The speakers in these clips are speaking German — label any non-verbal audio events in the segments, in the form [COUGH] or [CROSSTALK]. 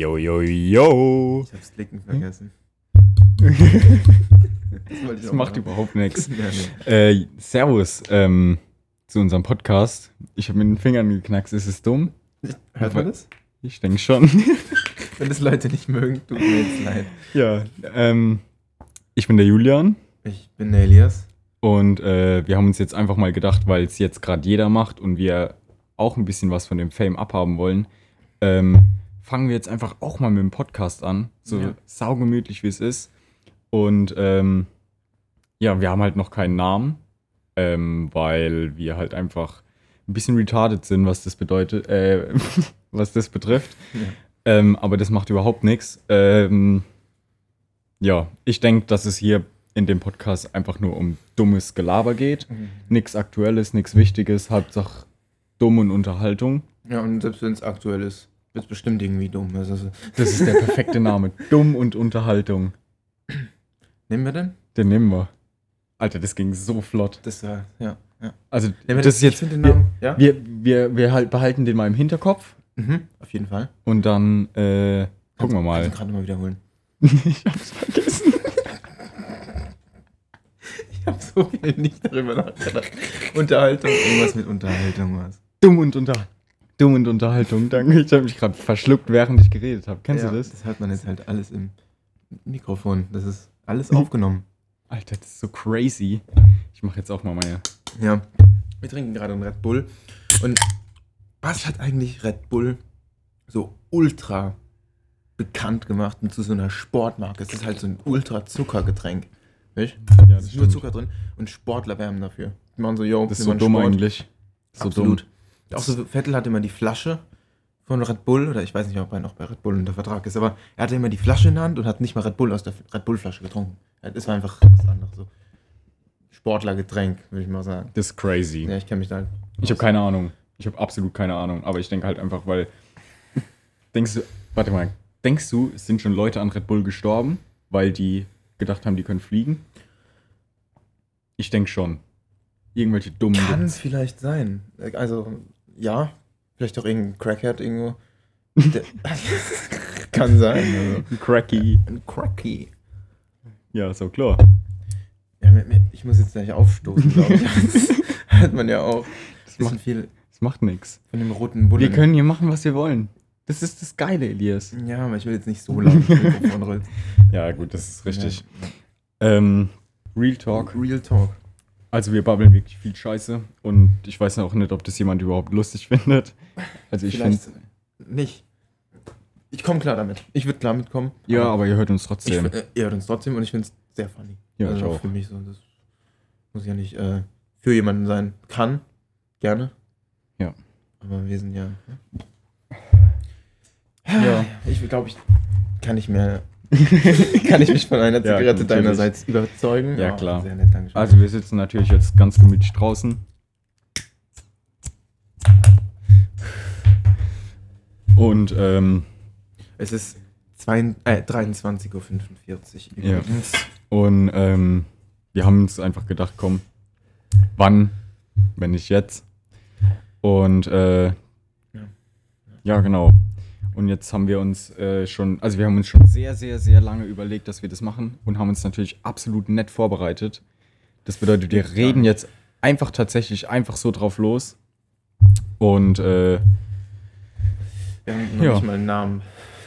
Yo, yo, yo. Ich hab's Klicken vergessen. [LAUGHS] Das, auch macht machen. überhaupt nichts. [LAUGHS] Ja, nee. Äh, servus ähm, zu unserem Podcast. Ich habe mit den Fingern geknackst. Ist es dumm? Hört man das? Ich denke schon. [LAUGHS] Wenn das Leute nicht mögen, tut mir jetzt leid. ja, ähm, ich bin der Julian Ich bin der Elias. und äh, wir haben uns jetzt einfach mal gedacht, weil es jetzt gerade jeder macht und wir auch ein bisschen was von dem Fame abhaben wollen, ähm, fangen wir jetzt einfach auch mal mit dem Podcast an. So Ja. saugemütlich wie es ist. Und ähm, ja, wir haben halt noch keinen Namen, ähm, weil wir halt einfach ein bisschen retarded sind, was das bedeutet, äh, [LAUGHS] was das betrifft. Ja. Ähm, aber das macht überhaupt nichts. Ähm, ja, ich denke, dass es hier in dem Podcast einfach nur um dummes Gelaber geht. Nichts Aktuelles, nichts Wichtiges, Hauptsache dumm und Unterhaltung. Ja, und selbst wenn es aktuell ist, wird es bestimmt irgendwie dumm. Also, also, Das ist der perfekte Name. Dumm und Unterhaltung. nehmen wir denn? Den nehmen wir. Alter, das ging so flott. Das war, ja. ja. Also, wir das ist jetzt. Ich den Wir, Namen. Ja? wir, wir, wir halt behalten den mal im Hinterkopf Mhm, auf jeden Fall. und dann äh, gucken wir mal. Du gerade mal wiederholen. [LAUGHS] ich hab's vergessen. [LAUGHS] Ich habe so viel nicht darüber nachgedacht. Unterhaltung. Irgendwas mit Unterhaltung was. Dumm und Unter Dumm und Unterhaltung. Danke. Ich habe mich gerade verschluckt, während ich geredet habe. Kennst ja, du das? Das hört man jetzt halt alles im Mikrofon. Das ist alles aufgenommen. Alter, das ist so crazy. Ich mache jetzt auch mal meine. Ja. Wir trinken gerade einen Red Bull. Und was hat eigentlich Red Bull so ultra bekannt gemacht und zu so einer Sportmarke? Es ist halt so ein ultra Zuckergetränk. Weißt? Ja, Es ist nur Zucker drin und Sportler wärmen dafür. Die machen so, yo, Das ist so dumm Sport. eigentlich. So Absolut. dumm. Auch so, Vettel hatte immer die Flasche von Red Bull, oder ich weiß nicht, ob er noch bei Red Bull unter Vertrag ist, aber er hatte immer die Flasche in der Hand und hat nicht mal Red Bull aus der Red Bull Flasche getrunken. Das war einfach was anderes. So. Sportlergetränk, würde ich mal sagen. Das ist crazy. Ja, ich kenne mich da halt. Ich habe keine Ahnung. Ich habe absolut keine Ahnung. Aber ich denke halt einfach, weil. [LAUGHS] Denkst du, warte mal, denkst du, es sind schon Leute an Red Bull gestorben, weil die gedacht haben, die können fliegen? Ich denke schon. Irgendwelche dummen. Kann es vielleicht sein. Also, ja, vielleicht auch irgendein Crackhead irgendwo. [LAUGHS] Kann sein. Also. Cracky. Ein Cracky. Ja, so klar. Ja, ich muss jetzt gleich aufstoßen, glaube ich. Das [LAUGHS] hört man ja auch. Das Bisschen macht, viel das macht nichts. von dem roten Bullen. Wir können hier machen, was wir wollen. Das ist das Geile, Elias. Ja, aber ich will jetzt nicht so rülpsen. [LAUGHS] Ja, gut, das ist richtig. Ja. Ähm, Real Talk. Real Talk. Also wir babbeln wirklich viel Scheiße und ich weiß auch nicht, ob das jemand überhaupt lustig [LAUGHS] findet. Also ich finde Vielleicht nicht. Ich komme klar damit. Ich würde klar mitkommen. Ja, aber ihr hört uns ich, trotzdem. äh, ihr hört uns trotzdem und ich finde es sehr funny. Ja, ich also auch. Für mich so. Das muss ja nicht äh, für jemanden sein. Kann. Gerne. Ja. Aber wir sind ja. Ja. Ich glaube, ich kann nicht mehr. [LAUGHS] kann ich mich von einer Ja, Zigarette natürlich. deinerseits überzeugen? Ja, klar. Sehr nett. Also wir sitzen natürlich jetzt ganz gemütlich draußen. Und ähm, es ist zwei, äh, 23.45 Uhr Ja. übrigens. und ähm, wir haben uns einfach gedacht, komm, wann, wenn nicht jetzt. Und äh, Ja. ja, genau. Und jetzt haben wir uns äh, schon, also wir haben uns schon sehr, sehr, sehr lange überlegt, dass wir das machen und haben uns natürlich absolut nett vorbereitet. Das bedeutet, wir reden jetzt einfach tatsächlich einfach so drauf los. Und äh, Wir haben noch Ja. nicht mal einen Namen.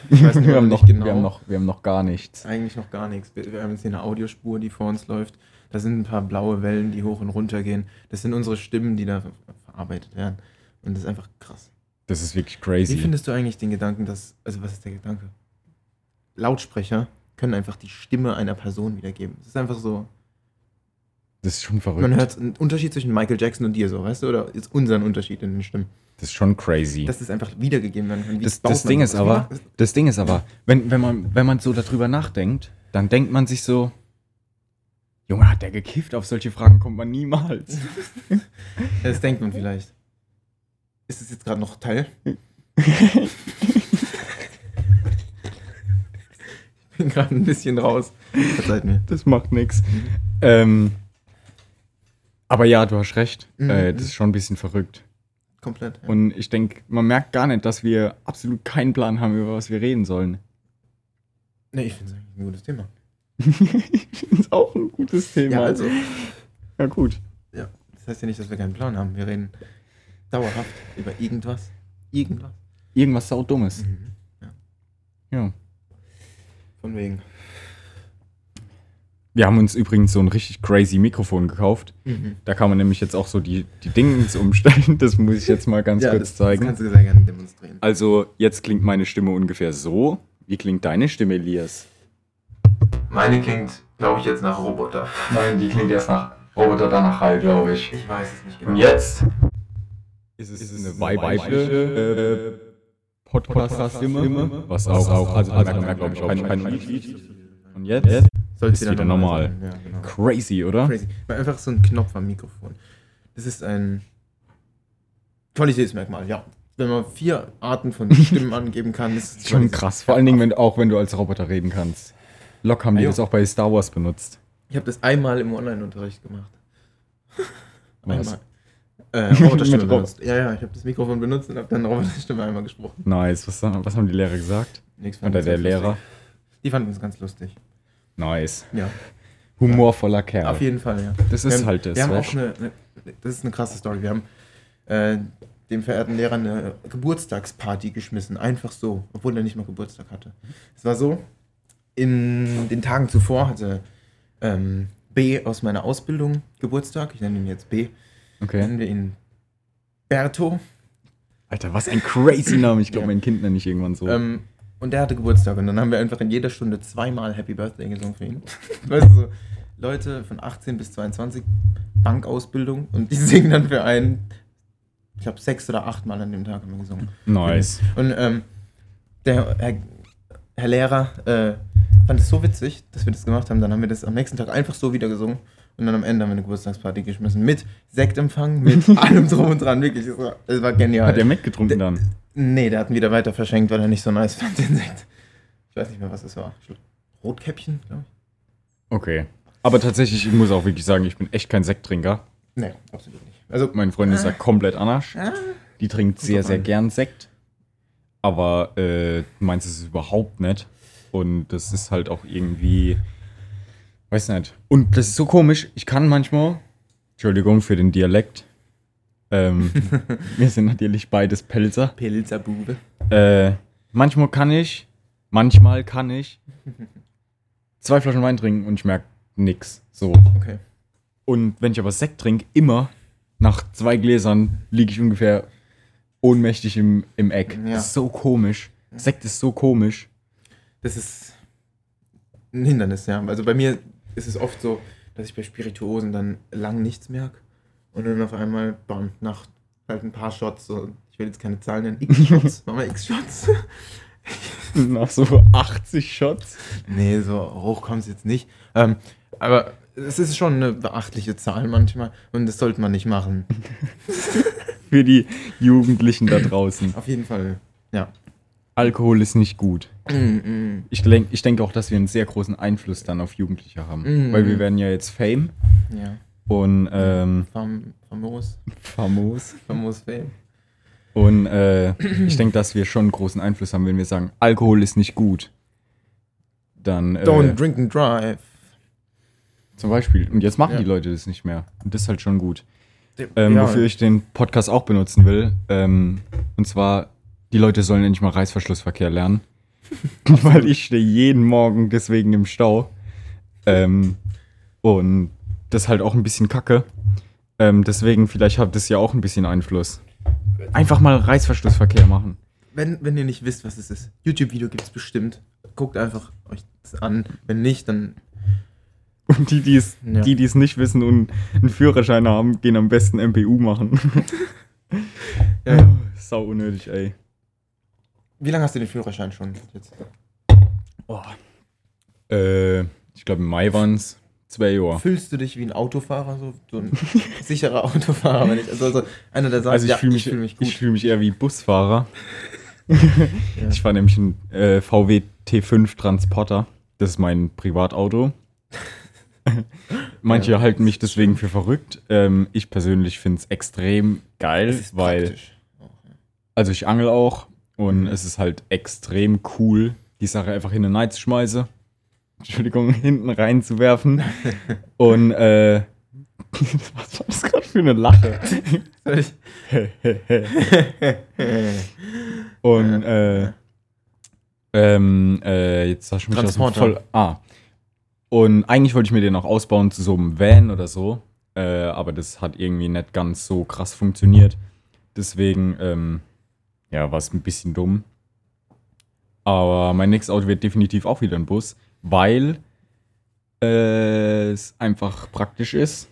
Ich weiß nicht, [LAUGHS] wir, haben noch, genau. wir, haben noch, wir haben noch gar nichts. Eigentlich noch gar nichts. Wir, wir haben jetzt hier eine Audiospur, die vor uns läuft. Da sind ein paar blaue Wellen, die hoch und runter gehen. Das sind unsere Stimmen, die da ver- verarbeitet werden. Und das ist einfach krass. Das ist wirklich Wie crazy. findest du eigentlich den Gedanken, dass, also was ist der Gedanke? Lautsprecher können einfach die Stimme einer Person wiedergeben. Es ist einfach so, Das ist schon verrückt. man hört einen Unterschied zwischen Michael Jackson und dir so, weißt du? Oder ist unseren Unterschied in den Stimmen. Das ist schon crazy. Dass es einfach wiedergegeben werden kann. Wie Das, das Ding ist Wie aber, macht- das Ding ist aber, wenn, wenn, man, wenn man so darüber nachdenkt, dann denkt man sich so, Junge, hat der gekifft? Auf solche Fragen kommt man niemals. [LAUGHS] Das denkt man vielleicht. Ist jetzt gerade noch Teil? ich bin gerade ein bisschen raus. Verzeiht mir. Das macht nichts. Ähm, aber ja, du hast recht. Mhm. Äh, das ist schon ein bisschen verrückt. Komplett. Ja. Und ich denke, man merkt gar nicht, dass wir absolut keinen Plan haben, über was wir reden sollen. nee, ich finde es eigentlich ein gutes Thema. [LAUGHS] ich finde es auch ein gutes Thema. Ja, also, ja, gut. ja, das heißt ja nicht, dass wir keinen Plan haben. Wir reden dauerhaft über irgendwas. Irgendwas. Irgendwas saudummes. Ja. Von wegen. Wir haben uns übrigens so ein richtig crazy Mikrofon gekauft. Da kann man nämlich jetzt auch so die, die Dings umstellen. [LAUGHS] Das muss ich jetzt mal ganz kurz das, zeigen. Das kannst du sehr gerne demonstrieren. Also, jetzt klingt meine Stimme ungefähr so. Wie klingt deine Stimme, Elias? Meine klingt, glaube ich, jetzt nach Roboter. Nein, die klingt erst nach Roboter, dann nach Hall, glaube ich. Ich weiß es nicht genau. Und jetzt ist es, eine weibliche äh, Podcast-Stimme, was auch, auch also, also merkt man, glaube ich, auch kein, kein. Und jetzt Sollte ist wieder wieder normal. sein. Ja, genau. crazy, oder? Crazy. Weil einfach so ein Knopf am Mikrofon. Das ist ein Qualitätsmerkmal, ja. Wenn man vier Arten von [LAUGHS] Stimmen angeben kann, ist es Schon krass. Vor allen Dingen, wenn, auch wenn du als Roboter reden kannst. Lok haben die Ah, jo. das auch bei Star Wars benutzt. Ich habe das einmal im Online-Unterricht gemacht. Was? Einmal. Äh, Roboterstimme [LAUGHS] Rob- benutzt. Ja, ja, ich habe das Mikrofon benutzt und habe dann Roboterstimme einmal gesprochen. Nice. Was, was haben die Lehrer gesagt? Fand Oder der Lehrer? lustig. Die fanden es ganz lustig. Nice. Ja, Humorvoller Kerl. auf jeden Fall, ja. Das Wir ist haben, halt das. Wir haben auch eine, eine, das ist eine krasse Story. Wir haben äh, dem verehrten Lehrer eine Geburtstagsparty geschmissen. Einfach so, obwohl er nicht mal Geburtstag hatte. Es war so, in den Tagen zuvor hatte ähm, B aus meiner Ausbildung Geburtstag. Ich nenne ihn jetzt B. Okay. Nennen wir ihn Berto. Alter, was ein crazy Name. Ich glaube, Ja. mein Kind nenne ich irgendwann so. Ähm, und der hatte Geburtstag und dann haben wir einfach in jeder Stunde zweimal Happy Birthday gesungen für ihn. [LAUGHS] weißt du, so Leute von 18 bis 22, Bankausbildung und die [LAUGHS] singen dann für einen, ich glaube, sechs oder acht Mal an dem Tag haben wir gesungen. nice. Und ähm, der Herr, Herr Lehrer äh, fand es so witzig, dass wir das gemacht haben. Dann haben wir das am nächsten Tag einfach so wieder gesungen. Und dann am Ende haben wir eine Geburtstagsparty geschmissen. Mit Sektempfang, mit [LAUGHS] allem drum und dran. Wirklich, es war, es war genial. Hat er mitgetrunken dann? Nee, der hat ihn wieder weiter verschenkt, weil er nicht so nice fand, den Sekt. Ich weiß nicht mehr, was es war. Rotkäppchen, glaube ich. Okay. Aber tatsächlich, ich muss auch wirklich sagen, ich bin echt kein Sekttrinker. Nee, absolut nicht. Also, Meine Freundin ist ja komplett anders. ah, Die trinkt sehr, sehr gern Sekt. Aber äh, meins ist es überhaupt nicht. Und das ist halt auch irgendwie. Weiß nicht. Und das ist so komisch. Ich kann manchmal. Entschuldigung für den Dialekt. Ähm, [LAUGHS] wir sind natürlich beides Pelzer. Pilzerbube. Äh, manchmal kann ich. Manchmal kann ich. Zwei Flaschen Wein trinken und ich merke nix. So. Okay. Und wenn ich aber Sekt trinke, immer nach zwei Gläsern liege ich ungefähr ohnmächtig im, im Eck. Ja. Das ist so komisch. Sekt ist so komisch. Das ist ein Hindernis, ja. Also bei mir ist es oft so, dass ich bei Spirituosen dann lang nichts merke. Und dann auf einmal, bam, nach halt ein paar Shots, so, ich will jetzt keine Zahlen nennen, X-Shots, [LAUGHS] machen wir X-Shots. [LAUGHS] Nach so 80 Shots. Nee, so hoch kommt es jetzt nicht. Ähm, aber es ist schon eine beachtliche Zahl manchmal und das sollte man nicht machen. [LAUGHS] Für die Jugendlichen da draußen. Auf jeden Fall, ja. Alkohol ist nicht gut. Mm, mm. Ich, denk, ich denke auch, dass wir einen sehr großen Einfluss dann auf Jugendliche haben. Mhm. Weil wir werden ja jetzt Fame Ja, und ähm, fam famos, famos. famos Fame. Und äh, ich denke, dass wir schon einen großen Einfluss haben, wenn wir sagen, Alkohol ist nicht gut. Dann äh, Don't drink and drive. zum Beispiel. Und jetzt machen Ja. die Leute das nicht mehr. Und das ist halt schon gut. Ähm, Wofür ich den Podcast auch benutzen will. Ähm, und zwar, die Leute sollen endlich mal Reißverschlussverkehr lernen. [LAUGHS] Weil ich stehe jeden Morgen deswegen im Stau. Ähm, und das ist halt auch ein bisschen kacke. Ähm, deswegen, vielleicht hat das ja auch ein bisschen Einfluss. Einfach mal Reißverschlussverkehr machen. wenn, wenn ihr nicht wisst, was es ist, YouTube-Video gibt es bestimmt. Guckt einfach euch das an. Wenn nicht, dann [LAUGHS] Und die, die es Ja. die, die es nicht wissen und einen Führerschein haben, gehen am besten MPU machen. Ja, [LAUGHS] ja. Sau unnötig, ey. Wie lange hast du den Führerschein schon jetzt? Äh, ich glaube, im Mai waren es zwei Jahre. Fühlst du dich wie ein Autofahrer, so, so ein [LAUGHS] sicherer Autofahrer? Wenn ich, also, also einer, der sagt, Also ich ja, fühle mich, fühl mich ich gut. fühl mich eher wie Busfahrer. Ja. [LAUGHS] Ich fahre nämlich ein äh, VW T5 Transporter. Das ist mein Privatauto. [LAUGHS] Manche Ja, halten mich deswegen für verrückt. Ähm, ich persönlich finde es extrem geil, weil praktisch. Also ich angel auch und es ist halt extrem cool, die Sache einfach in den Night zu schmeißen. Entschuldigung, [LAUGHS] hinten reinzuwerfen. und äh, [LAUGHS] was war das gerade für eine Lache? [LAUGHS] Und äh, ähm, äh, jetzt hast du mich aus dem voll. Ah. Und eigentlich wollte ich mir den auch ausbauen zu so einem Van oder so. Äh, aber das hat irgendwie nicht ganz so krass funktioniert. Deswegen, ähm, ja, war es ein bisschen dumm. Aber mein nächstes Auto wird definitiv auch wieder ein Bus, weil äh, es einfach praktisch ist.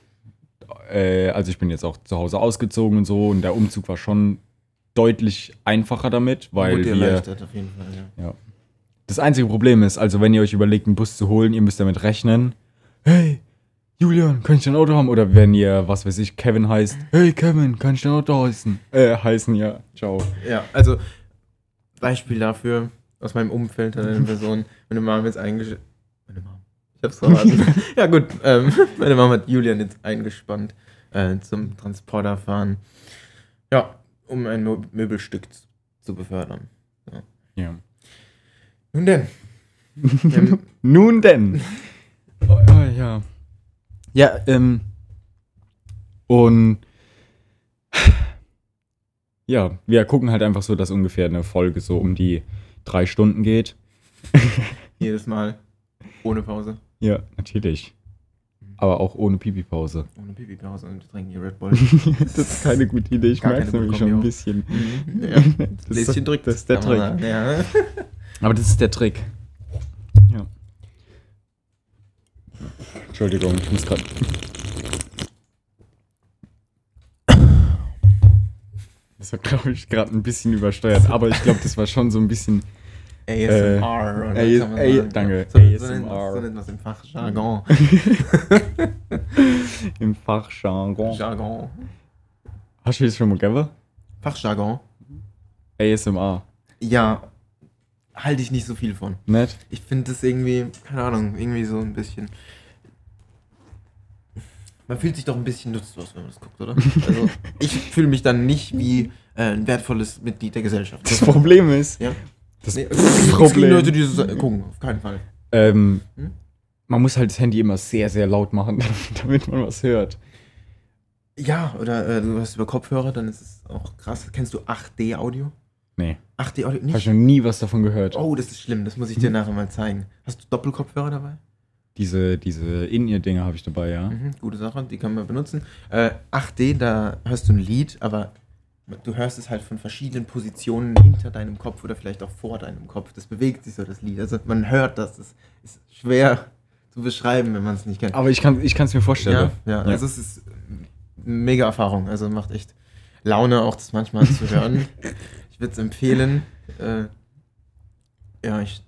Äh, also ich bin jetzt auch zu Hause ausgezogen und so und der Umzug war schon deutlich einfacher damit, weil dir wir auf jeden Fall, ja. ja. Das einzige Problem ist, also wenn ihr euch überlegt, einen Bus zu holen, ihr müsst damit rechnen, hey, Julian, kann ich dein Auto haben? Oder wenn ihr, was weiß ich, Kevin heißt, hey Kevin, kann ich dein Auto heißen? Äh, heißen, ja, ciao. Ja, also Beispiel dafür aus meinem Umfeld hat eine Person, meine Mom jetzt eingespannt. Meine Mom. Ich hab's verraten. [LAUGHS] ja, gut. Ähm, [LAUGHS] meine Mom hat Julian jetzt eingespannt äh, zum Transporter fahren. Ja, um ein Mo Möbelstück zu- befördern. Ja. Nun denn. [LAUGHS] Ähm, Nun denn. oh, oh, ja. Ja, ähm. Und. Ja, wir gucken halt einfach so, dass ungefähr eine Folge so um die drei Stunden geht. [LAUGHS] jedes Mal. Ohne Pause. Ja, natürlich. Aber auch ohne Pipi-Pause. Ohne Pipi-Pause und wir trinken hier Red Bull. [LAUGHS] das ist keine gute Idee, ich merke es nämlich schon ein bisschen. [LAUGHS] ja. Das ist, Läschen drückt. das ist der Trick. Ja. Aber das ist der Trick. Ja. Entschuldigung, ich muss gerade. Das war, glaube ich, gerade ein bisschen übersteuert, aber ich glaube, das war schon so ein bisschen. ASMR. oder Äh, man A- sagen. danke, So, ASMR. nennt man- so nennt man es im Fachjargon. [LAUGHS] Im Fachjargon. Jargon. Hast du das schon mal gegeben? Fachjargon. ASMR. Ja, halte ich nicht so viel von. Nett? Ich finde das irgendwie, keine Ahnung, irgendwie so ein bisschen. Man fühlt sich doch ein bisschen nutzlos, wenn man das guckt, oder? Also, ich fühle mich dann nicht wie äh, ein wertvolles Mitglied der Gesellschaft. Das Problem ist, Ja. das Nee, Problem, Leute, die das gucken, auf keinen Fall. ähm, Hm? man muss halt das Handy immer sehr, sehr laut machen, [LAUGHS] damit man was hört. Ja, oder äh, du hast über Kopfhörer, dann ist es auch krass. Kennst du 8D-Audio? Nee, 8D-Audio habe ich nicht? noch nie was davon gehört. Oh, das ist schlimm, das muss ich dir nachher mal zeigen. Hast du Doppelkopfhörer dabei? Diese, diese In-Ear-Dinger habe ich dabei, ja. Mhm, gute Sache, die kann man benutzen. Äh, 8D, da hörst du ein Lied, aber du hörst es halt von verschiedenen Positionen hinter deinem Kopf oder vielleicht auch vor deinem Kopf. Das bewegt sich so, das Lied. Also man hört das. Das ist schwer zu beschreiben, wenn man es nicht kennt. Aber ich kann es mir vorstellen. ja, ja, also es ist eine mega Erfahrung. Also macht echt Laune, auch das manchmal zu hören. [LAUGHS] ich würde es empfehlen. Äh, ja, ich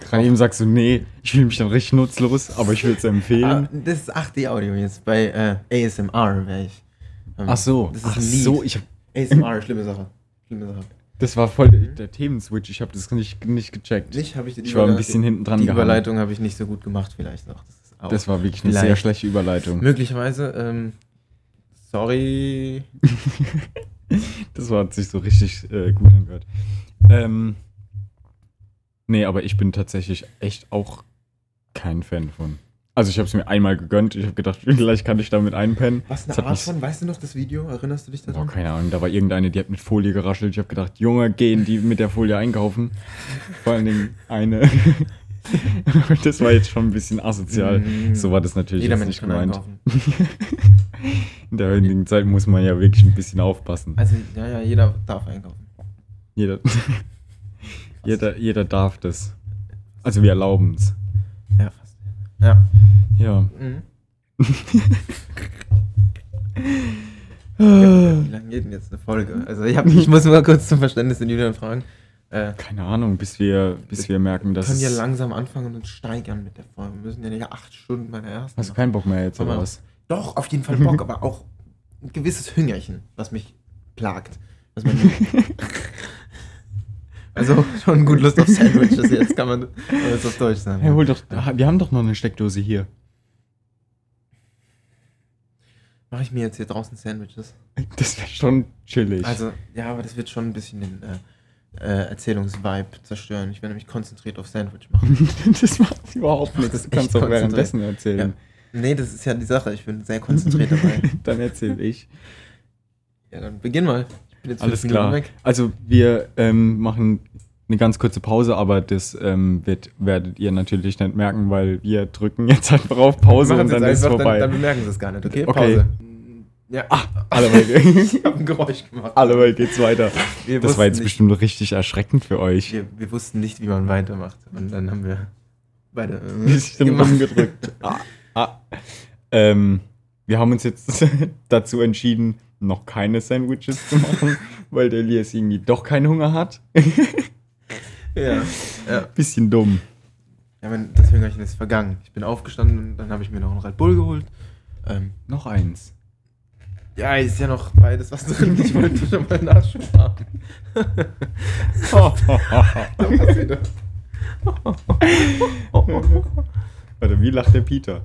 Gerade eben sagst du, nee, ich fühle mich dann richtig nutzlos, aber ich würde es Ah, empfehlen. das ist 8D-Audio jetzt. Bei äh, ASMR wäre ich. Ähm, Ach so, Das ist ach ein Lied. so, ich hab, ASMR, schlimme Sache. Schlimme Sache. das war voll der, der Themenswitch, ich habe das nicht, nicht gecheckt. Ich die Ich war ein bisschen hinten dran Die gehangen. Überleitung habe ich nicht so gut gemacht, vielleicht auch. Das, ist auch Das war wirklich eine sehr schlechte Überleitung. möglicherweise. Ähm, sorry. [LAUGHS] Das war, hat sich so richtig äh, gut angehört. Ähm, nee, aber ich bin tatsächlich echt auch kein Fan von. Also ich habe es mir einmal gegönnt. Ich habe gedacht, [LAUGHS] vielleicht kann ich damit einpennen. Was eine Art von, weißt du noch das Video? Erinnerst du dich Boah, daran? keine Ahnung, da war irgendeine, die hat mit Folie geraschelt. Ich habe gedacht, Junge, gehen die mit der Folie einkaufen. [LAUGHS] Vor allen Dingen eine. [LAUGHS] das war jetzt schon ein bisschen asozial. Mm. So war das natürlich Jeder Mensch nicht kann gemeint. einkaufen. In der heutigen Zeit muss man ja wirklich ein bisschen aufpassen. Also, ja, ja, jeder darf einkaufen. Jeder, jeder, jeder darf das. Also wir erlauben es. Ja, fast. Ja. Ja. Mhm. Wie lange geht denn jetzt eine Folge? Also, ich, hab, ich muss mal kurz zum Verständnis den Julian fragen. Äh, Keine Ahnung, bis wir, bis wir merken, wir dass. können ja langsam anfangen und uns steigern mit der Folge. Wir müssen ja nicht acht Stunden bei der ersten. Hast du keinen Bock mehr jetzt oder was? Doch, auf jeden Fall Bock, [LAUGHS] aber auch ein gewisses Hüngerchen, was mich plagt. Was man [LAUGHS] also schon gut Lust auf Sandwiches jetzt, [LAUGHS] kann man das auf Deutsch sagen. Hey, hol doch. Wir haben doch noch eine Steckdose hier. mache ich mir jetzt hier draußen Sandwiches. Das wäre schon chillig. Also, ja, aber das wird schon ein bisschen den äh, äh, Erzählungsvibe zerstören. Ich werde nämlich konzentriert auf Sandwich machen. [LAUGHS] das macht überhaupt nichts. das Du kannst doch währenddessen erzählen. nee, das ist ja die Sache. Ich bin sehr konzentriert dabei. [LAUGHS] Dann erzähl ich. Ja, dann beginn mal. Jetzt Alles klar. weg. Also wir ähm, machen eine ganz kurze Pause, aber das ähm, wird, werdet ihr natürlich nicht merken, weil wir drücken jetzt einfach auf Pause und dann es ist einfach, vorbei. Dann, dann bemerken Sie es gar nicht, okay? Okay. Pause. Ja, [LAUGHS] Alle mal, ich habe ein Geräusch gemacht. alle mal geht's weiter. Wir Das war jetzt wussten bestimmt richtig erschreckend für euch. nicht, wir, wir wussten nicht, wie man weitermacht. Und dann haben wir beide äh, [LAUGHS] rumgedrückt. ah, ah. Ähm, wir haben uns jetzt [LAUGHS] dazu entschieden, noch keine Sandwiches zu machen, [LAUGHS] weil der Elias irgendwie doch keinen Hunger hat. Ja, ja. Bisschen dumm. ja mein, das Hüngerchen ist vergangen. Ich bin aufgestanden und dann habe ich mir noch einen Red Bull geholt. Ähm, Noch eins. ja, ist ja noch beides was drin. Ich wollte schon mal Nachschub haben. [LAUGHS] Da war's wieder. Warte, wie lacht der Peter?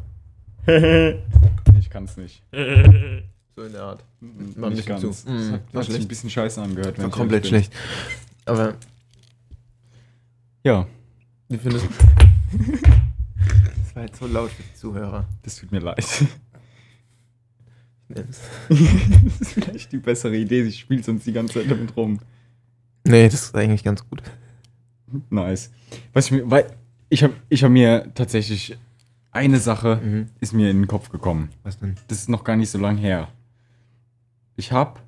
[LAUGHS] ich kann's nicht. So in der Art. Nicht Mal ein bisschen ganz. zu. Das war hat, hat sich schlecht. ein bisschen scheiße angehört. wenn War komplett schlecht. Aber. Ja, wie findest du? Das war jetzt so laut für die Zuhörer. das tut mir leid. Ich nehm's. [LAUGHS] das ist vielleicht die bessere Idee. Ich spiele sonst die ganze Zeit damit rum. Nee, das ist eigentlich ganz gut. Nice. Was ich mir, weil ich habe ich hab mir tatsächlich eine Sache Mhm. ist mir in den Kopf gekommen. Was denn? Das ist noch gar nicht so lang her. Ich habe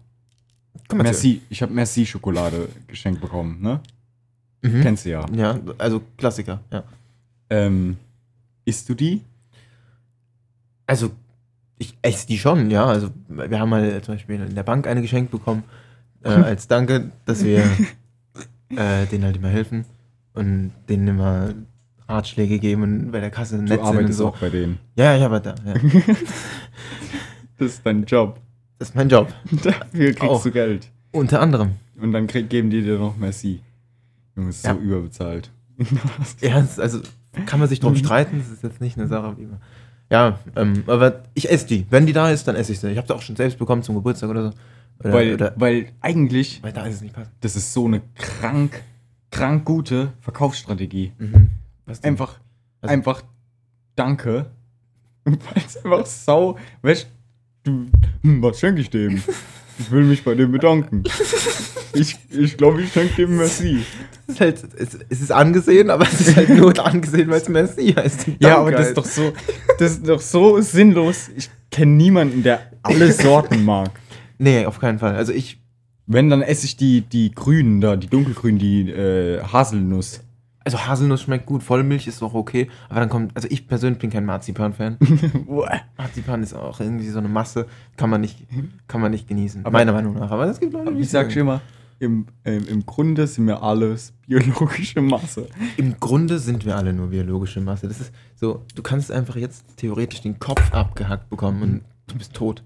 Merci, ich habe Merci Schokolade geschenkt bekommen, ne? Mhm. Kennst du ja. Ja, also Klassiker, ja. Ähm, isst du die? Also, ich esse die schon, ja. Also, wir haben mal zum Beispiel in der Bank eine geschenkt bekommen, äh, als Danke, dass wir [LAUGHS] äh, denen halt immer helfen und denen immer Ratschläge geben und bei der Kasse Du nett sind und arbeitest so. auch bei denen. Ja, ja, aber da, ja. [LAUGHS] [LAUGHS] Das ist dein Job. Das ist mein Job. [LAUGHS] Dafür kriegst Auch. du Geld. Unter anderem. Und dann krieg, geben die dir noch Merci. Junge, ist Ja. so überbezahlt. [LAUGHS] Ja, es- also kann man sich drum streiten, das ist jetzt nicht eine Sache, wie man. Ja, ähm, aber ich esse die. Wenn die da ist, dann esse ich sie. Ich habe sie auch schon selbst bekommen zum Geburtstag oder so. Oder, weil, oder, weil eigentlich, weil da ist es nicht passt. das ist so eine krank, krank gute Verkaufsstrategie. Mhm. Einfach, Also- einfach Danke. [LAUGHS] Weil es einfach sau. Weißt hm, was schenke ich dem? Ich will mich bei dem bedanken. Ich, ich glaube, ich schenke dem Merci. Es ist, halt, es, ist angesehen, aber es ist halt nur angesehen, weil es Merci heißt. Ja, aber das ist doch so, das ist doch so sinnlos. Ich kenne niemanden, der alle Sorten mag. Nee, auf keinen Fall. Also ich. Wenn, dann esse ich die, die grünen da, die dunkelgrünen, die äh, Haselnuss. Also Haselnuss schmeckt gut, Vollmilch ist auch okay, aber dann kommt. Also ich persönlich bin kein Marzipan-Fan. [LAUGHS] Marzipan ist auch irgendwie so eine Masse, kann man nicht, kann man nicht genießen. Aber- meiner Meinung nach. Aber es gibt Leute, die ich sag schon immer, im, ähm, im Grunde sind wir alles biologische Masse. Im Grunde sind wir alle nur biologische Masse. Das ist so, du kannst einfach jetzt theoretisch den Kopf abgehackt bekommen und du bist tot.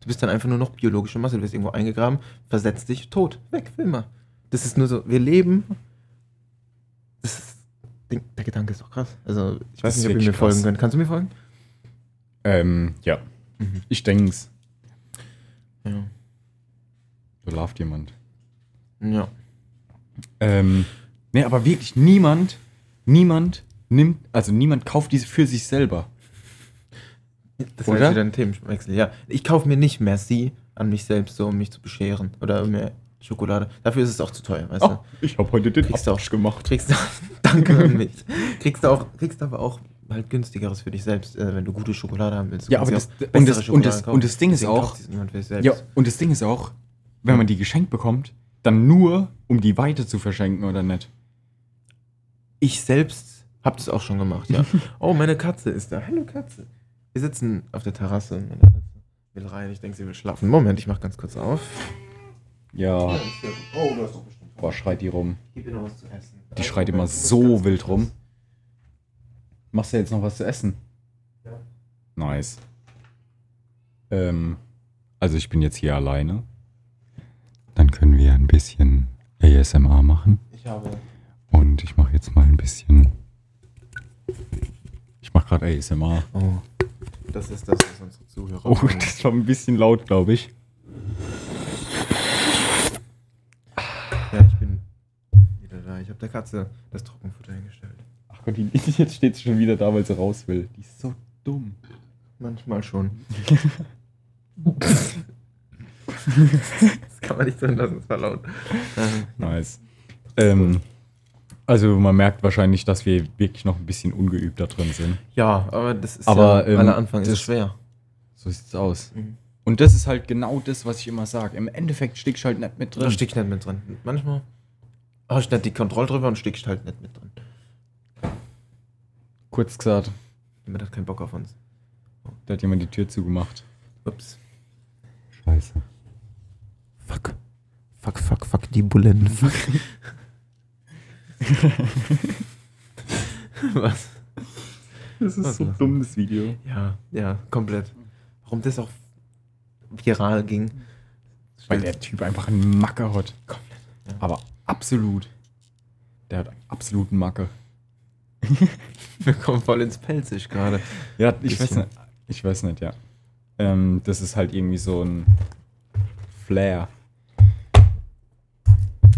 Du bist dann einfach nur noch biologische Masse. Du wirst irgendwo eingegraben, versetzt dich, tot, weg, für immer. Das ist nur so, wir leben. Das ist, der, Gedanke ist doch krass. Also, ich Das weiß ist nicht, ob ihr mir folgen könnt. Kannst du mir folgen? Ähm, ja. Mhm. Ich denk's. Ja. Da lauft jemand. Ja. Ähm, nee, aber wirklich niemand, niemand nimmt, also niemand kauft diese für sich selber. Das jetzt wieder ein Themenwechsel. Ja, ich kaufe mir nicht Merci an mich selbst, so um mich zu bescheren. Oder mir Schokolade. Dafür ist es auch zu teuer, weißt Oh, du? ich habe heute den Kriegst du auch. Abwasch gemacht. Kriegst du, [LAUGHS] danke an mich. [LAUGHS] Kriegst du auch, kriegst aber auch halt günstigeres für dich selbst, äh, wenn du gute Schokolade haben willst. Du Ja, aber das- und das- und das- kaufen. und das Ding ist auch-. Ja, und das Ding ist auch, wenn man die geschenkt bekommt, dann nur, um die weiter zu verschenken oder nicht. Ich selbst habe das auch schon gemacht, ja. [LAUGHS] oh, meine Katze ist da. Hallo Katze. Wir sitzen auf der Terrasse und meine Katze will rein. Ich denke, sie will schlafen. Moment, ich mach ganz kurz auf. Ja, Oh, du hast doch bestimmt. boah, schreit die rum. Gib ihr noch was zu essen. Die schreit immer so wild rum. Machst du jetzt noch was zu essen? Ja. Nice. Ähm, also ich bin jetzt hier alleine. Dann können wir ein bisschen ASMR machen. Ich habe. Und ich mache jetzt mal ein bisschen. Ich mache gerade ASMR. Oh. Das ist das, was unsere Zuhörer Oh, [LAUGHS] das war ein bisschen laut, glaube ich. Ja, ich bin wieder da. Ich habe der Katze das Trockenfutter hingestellt. Ach Gott, die, [LAUGHS] jetzt steht sie schon wieder da, weil sie raus will. Die ist so dumm. Manchmal schon. das kann man nicht drin lassen, es war laut. Ähm, Nice. Ähm, also man merkt wahrscheinlich, dass wir wirklich noch ein bisschen ungeübt da drin sind. Ja, aber das ist Aber, ja, ähm, weil der Anfang ist das- schwer. So sieht's aus. Mhm. Und das ist halt genau das, was ich immer sage. Im Endeffekt steckst du halt nicht mit Da drin. steckst nicht mit drin. Manchmal hast du nicht die Kontrolle drüber und steckst halt nicht mit drin. Kurz gesagt, Jemand hat keinen Bock auf uns. da hat jemand die Tür zugemacht. Ups. Scheiße. Fuck. Fuck, fuck, fuck, die Bullen. Fuck. [LAUGHS] Was? Das ist so dumm, das Video. Ja, ja, komplett. Warum das auch viral ging. Weil der Typ einfach einen Macke hat. Komplett. Ja. Aber absolut. Der hat absoluten Macke. [LAUGHS] Wir kommen voll ins Pelzig gerade. Ja, ich weiß nicht. Ich weiß nicht, ja. Ähm, das ist halt irgendwie so ein Flair.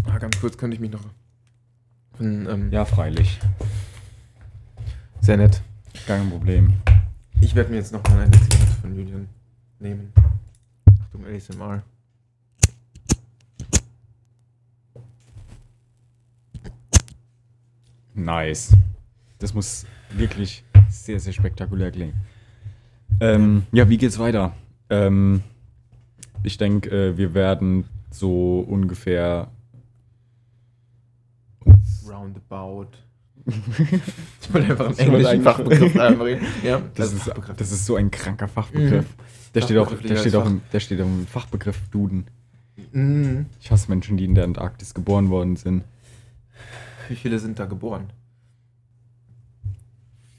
Ah, ganz kurz könnte ich mich noch. Von, ähm, Ja, freilich. Sehr nett. Kein Problem. Ich werde mir jetzt noch mal eine Zigarette von Julian nehmen. Achtung, ASMR. Nice. Das muss wirklich sehr, sehr spektakulär klingen. Ähm, ja, wie geht's weiter? Ähm, ich denke, äh, wir werden so ungefähr. Roundabout. [LAUGHS] ich wollte einfach einen englischen Fachbegriff einbringen. [LAUGHS] Ja, Das als ist, Fachbegriff. das ist so ein kranker Fachbegriff. Der, steht auch, der, steht auch im, der steht auch im Fachbegriff Duden. Mhm. Ich hasse Menschen, die in der Antarktis geboren worden sind. Wie viele sind da geboren?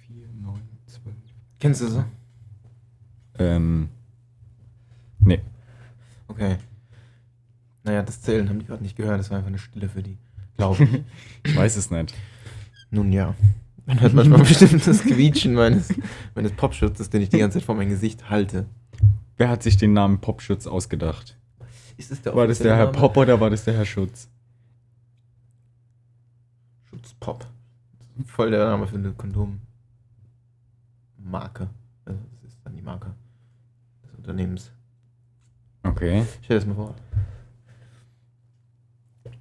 4, 9, 12. Kennst du sie? Ähm. Nee. Okay. Naja, das Zählen haben die gerade nicht gehört. Das war einfach eine Stille für die. Glaube ich. [LAUGHS] Ich weiß es nicht. Nun ja. Man hört manchmal [LAUGHS] bestimmt das Quietschen meines, meines Popschutzes, den ich die ganze Zeit vor mein Gesicht halte. Wer hat sich den Namen Popschutz ausgedacht? Ist das der War das der Herr offizielle Pop oder war das der Herr Schutz? Schutzpop. Voll der Name für eine Kondommarke. Also das ist dann die Marke des Unternehmens. Okay. Stell dir das mal vor.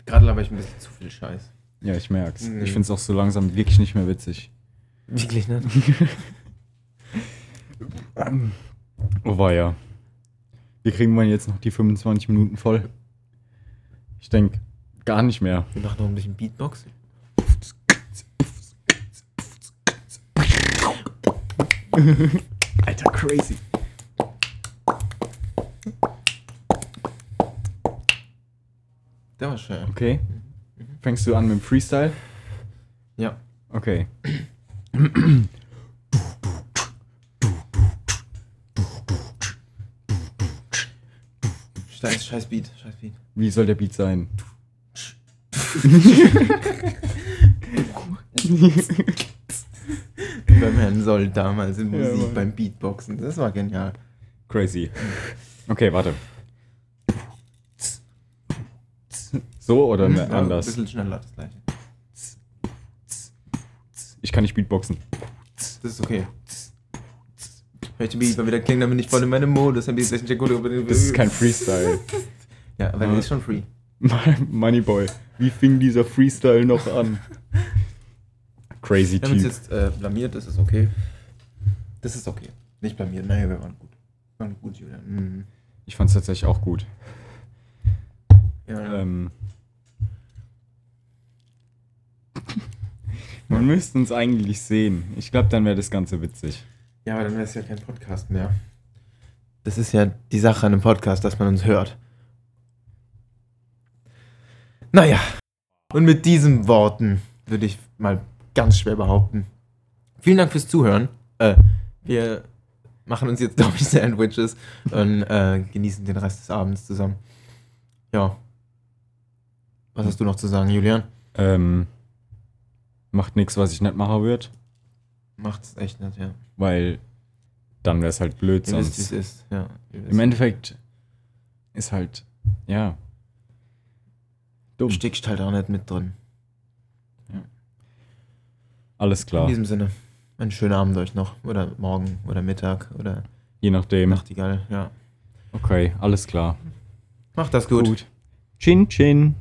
Gerade laber ich ein bisschen zu viel Scheiß. Ja, ich merk's. Mhm. Ich find's auch so langsam wirklich nicht mehr witzig. Wirklich nicht? [LAUGHS] Oh war ja. Wie kriegen wir jetzt noch die 25 Minuten voll? Ich denke, gar nicht mehr. Wir machen noch ein bisschen Beatbox. [LAUGHS] Alter, crazy. Der war schön. Okay. Fängst du an mit dem Freestyle? Ja. Okay. Scheiß, scheiß Beat, scheiß Beat. Wie soll der Beat sein? [LAUGHS] Beim Herrn Soll damals in Ja, Musik Mann. beim Beatboxen. Das war genial. Crazy. Okay, warte. So oder ne- Ja, Ein anders? bisschen schneller das gleiche. Ich kann nicht Beatboxen. Das ist okay. Welche Beat mal wieder klingen, damit nicht voll in meinem Modus. Ein bisschen gut. Das ist kein Freestyle. [LAUGHS] Ja, aber der ist schon free. [LAUGHS] Moneyboy, wie fing dieser Freestyle noch an? Crazy Wir haben uns Typ. jetzt äh, blamiert, das ist okay. Das ist okay. Nicht blamiert, naja, wir waren gut. Wir waren gut, Julian. Mhm. Ich fand's tatsächlich auch gut. Ja. Ähm, man müsste uns eigentlich sehen. Ich glaube, dann wäre das Ganze witzig. ja, aber dann wäre es ja kein Podcast mehr. Das ist ja die Sache an einem Podcast, dass man uns hört. Naja. Und mit diesen Worten würde ich mal ganz schwer behaupten. Vielen Dank fürs Zuhören. Äh, wir machen uns jetzt, [LAUGHS] glaube ich, Sandwiches und äh, genießen den Rest des Abends zusammen. Ja. Was hast du noch zu sagen, Julian? Ähm, macht nichts, was ich nicht machen würde, Macht's echt nicht, ja. weil dann wäre es halt blöd Ihr wisst, sonst. ist. Ja, wisst. Im Endeffekt ist halt, ja, dumm. Stickst halt auch nicht mit drin. Alles In klar. diesem Sinne, einen schönen Abend euch noch. Oder morgen oder Mittag oder Je nachdem. Nachtigall. Ja. Okay, alles klar. Macht das gut. Chin, chin.